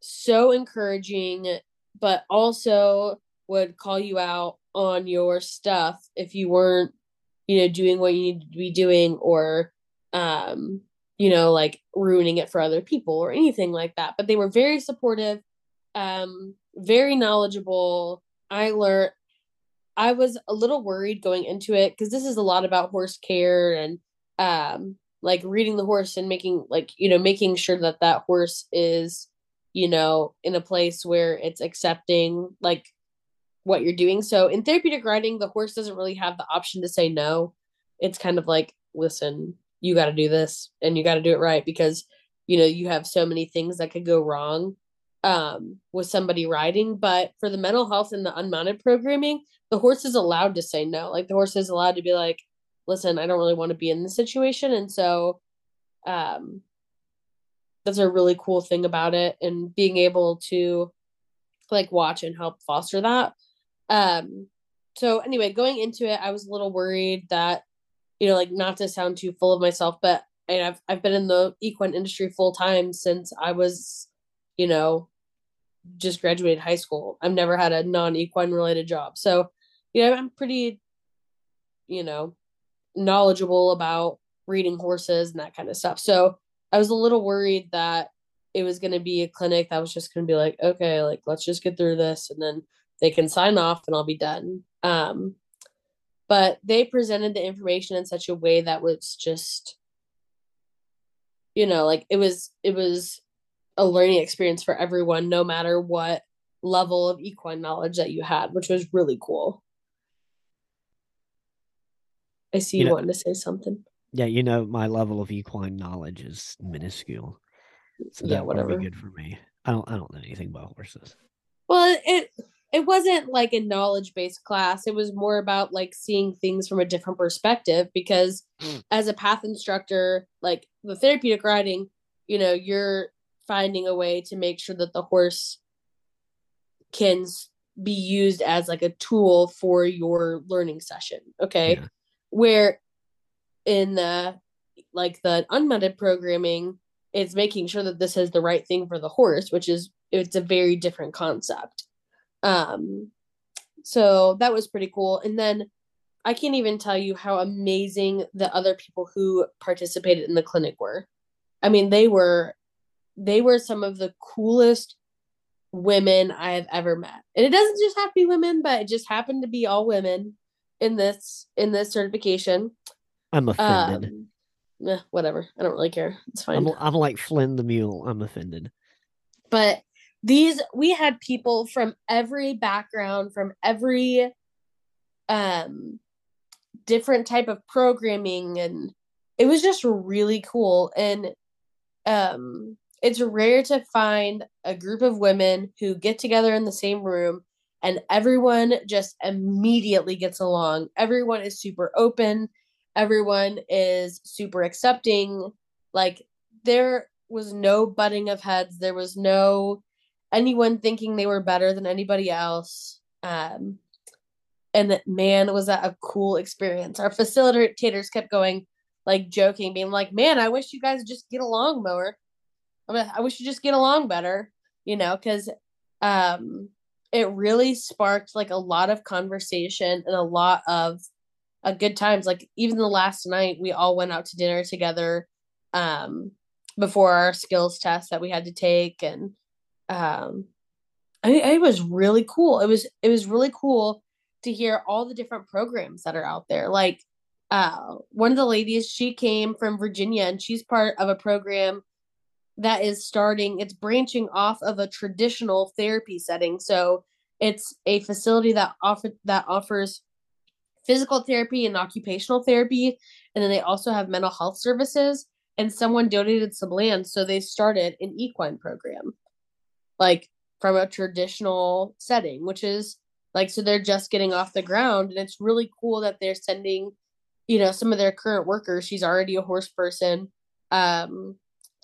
so encouraging, but also would call you out on your stuff if you weren't, you know, doing what you need to be doing or, um, you know, like ruining it for other people or anything like that. But they were very supportive, um, very knowledgeable. I learned I was a little worried going into it because this is a lot about horse care and um like reading the horse and making like you know making sure that that horse is you know in a place where it's accepting like what you're doing. So in therapeutic riding the horse doesn't really have the option to say no. It's kind of like listen, you got to do this and you got to do it right because you know you have so many things that could go wrong um with somebody riding but for the mental health and the unmounted programming the horse is allowed to say no. Like the horse is allowed to be like listen i don't really want to be in this situation. And so um that's a really cool thing about it and being able to like watch and help foster that. Um so anyway going into it i was a little worried that you know like not to sound too full of myself but I've I've been in the equine industry full time since I was, you know, just graduated high school. I've never had a non equine related job. So, you know, I'm pretty, you know, knowledgeable about breeding horses and that kind of stuff. So I was a little worried that it was going to be a clinic that was just going to be like, okay, like let's just get through this and then they can sign off and I'll be done. Um, but they presented the information in such a way that was just, you know, like it was, it was a learning experience for everyone, no matter what level of equine knowledge that you had, which was really cool. I see you, you know, wanting to say something. Yeah, you know, my level of equine knowledge is minuscule. So yeah, whatever. Good for me. I don't I don't know anything about horses. Well, it it wasn't like a knowledge based class. It was more about like seeing things from a different perspective because mm. as a path instructor, like the therapeutic riding, you know, you're finding a way to make sure that the horse can be used as like a tool for your learning session okay? Yeah. where in the like the unmounted programming it's making sure that this is the right thing for the horse which is it's a very different concept. Um so that was pretty cool. And then i can't even tell you how amazing the other people who participated in the clinic were. I mean they were they were some of the coolest women I have ever met. And it doesn't just have to be women, but it just happened to be all women in this in this certification. I'm offended. Um, eh, whatever. I don't really care. It's fine. I'm, I'm like Flynn the mule. I'm offended. But these we had people from every background, from every um different type of programming and it was just really cool and um it's rare to find a group of women who get together in the same room and everyone just immediately gets along. Everyone is super open. Everyone is super accepting. Like there was no butting of heads. There was no anyone thinking they were better than anybody else. Um, and man was that a cool experience. Our facilitators kept going, like joking, being like, "Man, I wish you guys just get along more." I, mean, I wish you just get along better, you know, because um, it really sparked like a lot of conversation and a lot of uh, good times. Like even the last night, we all went out to dinner together um, before our skills test that we had to take, and um, I, it was really cool. It was it was really cool to hear all the different programs that are out there. Like uh, one of the ladies, she came from Virginia, and she's part of a program that is starting it's branching off of a traditional therapy setting. So it's a facility that offer that offers physical therapy and occupational therapy and then they also have mental health services and someone donated some land so they started an equine program. Like from a traditional setting which is like so they're just getting off the ground and it's really cool that they're sending you know some of their current workers she's already a horse person um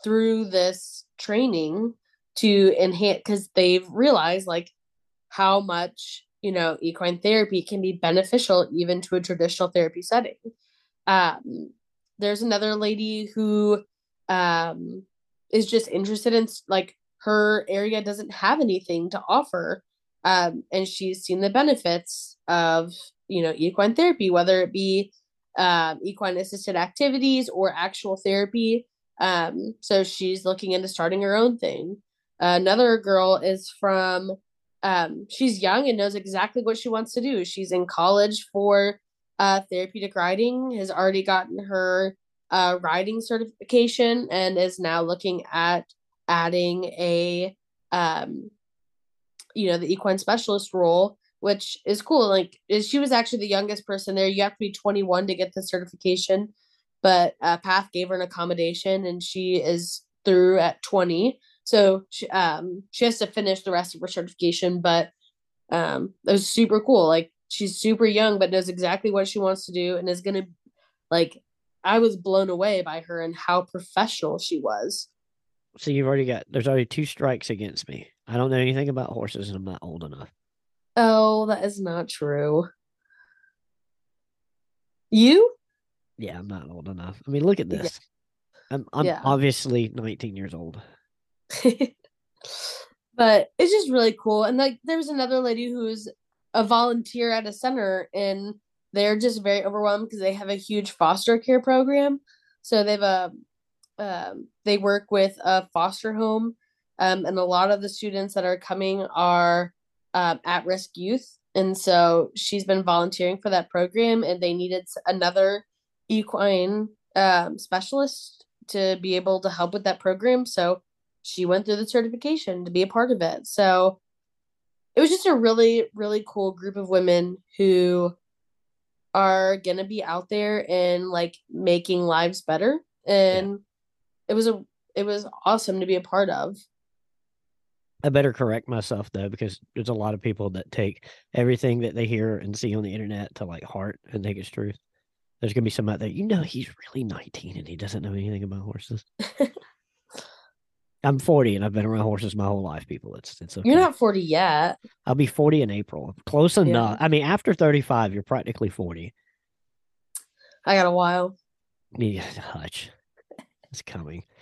through this training to enhance because they've realized like how much you know equine therapy can be beneficial even to a traditional therapy setting. Um there's another lady who um is just interested in like her area doesn't have anything to offer um and she's seen the benefits of you know equine therapy whether it be um, equine assisted activities or actual therapy um, so she's looking into starting her own thing. Uh, another girl is from, um, she's young and knows exactly what she wants to do. She's in college for uh, therapeutic riding, has already gotten her uh, riding certification, and is now looking at adding a, um, you know, the equine specialist role, which is cool. Like, she was actually the youngest person there. You have to be 21 to get the certification but uh, Path gave her an accommodation and she is through at 20. So she, um, she has to finish the rest of her certification, but um, it was super cool. Like she's super young, but knows exactly what she wants to do and is gonna like. I was blown away by her and how professional she was. So you've already got there's already two strikes against me. I don't know anything about horses and I'm not old enough. Oh, that is not true. You? Yeah, I'm not old enough. I mean, look at Yeah. this. I'm I'm Yeah. obviously 19 years old. but it's just really cool. And like there's another lady who's a volunteer at a center and they're just very overwhelmed because they have a huge foster care program. So they've a um, they work with a foster home, um, and a lot of the students that are coming are um, at risk youth. And so she's been volunteering for that program, and they needed another equine um, specialist to be able to help with that program. So she went through the certification to be a part of it. So it was just a really, really cool group of women who are gonna be out there and like making lives better. And it was a it was awesome to be a part of. I better correct myself though, because there's a lot of people that take everything that they hear and see on the internet to like heart and think it's truth. There's gonna be some out there, you know, he's really 19 and he doesn't know anything about horses. I'm 40 and I've been around horses my whole life, people. It's it's okay. You're not 40 yet. I'll be 40 in April. Close Yeah. enough. I mean, after 35, you're practically 40. I got a while. Yeah, hutch. It's coming.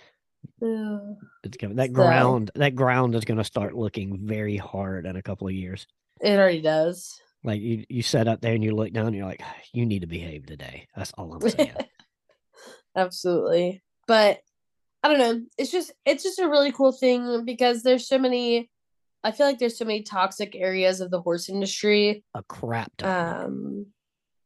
It's coming. That So- ground, that ground is going to start looking very hard in a couple of years. It already does. Like you, you sit up there and you look down, and you're like, you need to behave today. That's all I'm saying. Absolutely. But I don't know. It's just it's just a really cool thing because there's so many I feel like there's so many toxic areas of the horse industry. a crap ton. Um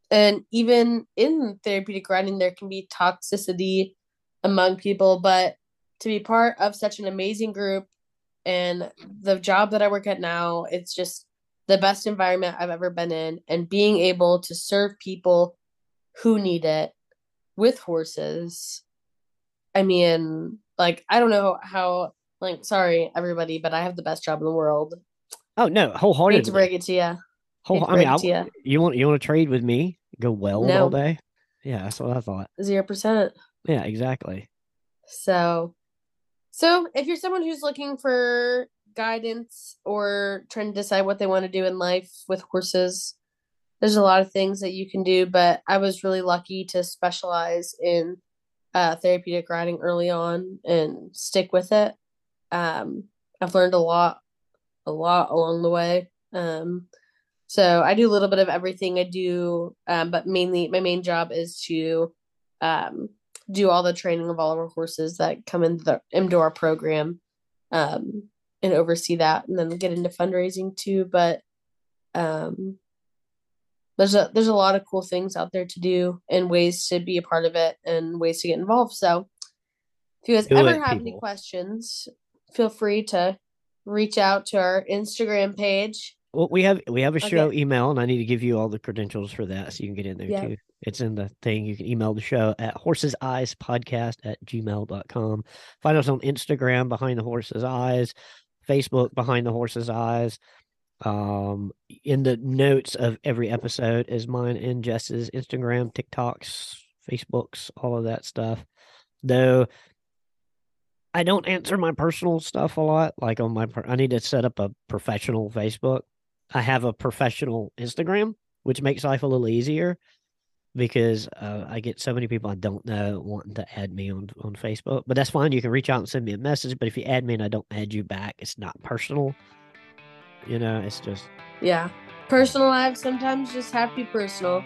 and even in therapeutic riding there can be toxicity among people, but to be part of such an amazing group and the job that I work at now, it's just the best environment I've ever been in and being able to serve people who need it with horses. I mean, like I don't know how like sorry everybody, but I have the best job in the world. oh no, Hate to wholeheartedly. break it to you. Whole, I mean, to I, ya. you want you want to trade with me? Go well No. all day? Yeah, that's what I thought. Zero percent. Yeah, exactly. So, so if you're someone who's looking for guidance or trying to decide what they want to do in life with horses, there's a lot of things that you can do. But I was really lucky to specialize in uh, therapeutic riding early on and stick with it. Um, I've learned a lot, a lot along the way. Um, so I do a little bit of everything. I do, um, but mainly my main job is to um, do all the training of all of our horses that come into the our program um and oversee that and then get into fundraising too but um there's a there's a lot of cool things out there to do and ways to be a part of it and ways to get involved so if you guys Do ever it, have any questions feel free to reach out to our instagram page Well, we have we have a Okay. show email, and I need to give you all the credentials for that, so you can get in there Yeah. too. It's in the thing. You can email the show at horses eyes podcast at gmail.com. Find us on Instagram behind the horse's eyes, Facebook behind the horse's eyes. Um, in the notes of every episode is mine and Jess's Instagram, TikToks, Facebooks, all of that stuff. Though I don't answer my personal stuff a lot. Like on my, I need to set up a professional Facebook. I have a professional Instagram, which makes life a little easier because uh, I get so many people I don't know wanting to add me on on Facebook. But that's fine. You can reach out and send me a message. But if you add me and I don't add you back, it's not personal. You know, it's just yeah personal lives sometimes just have to be personal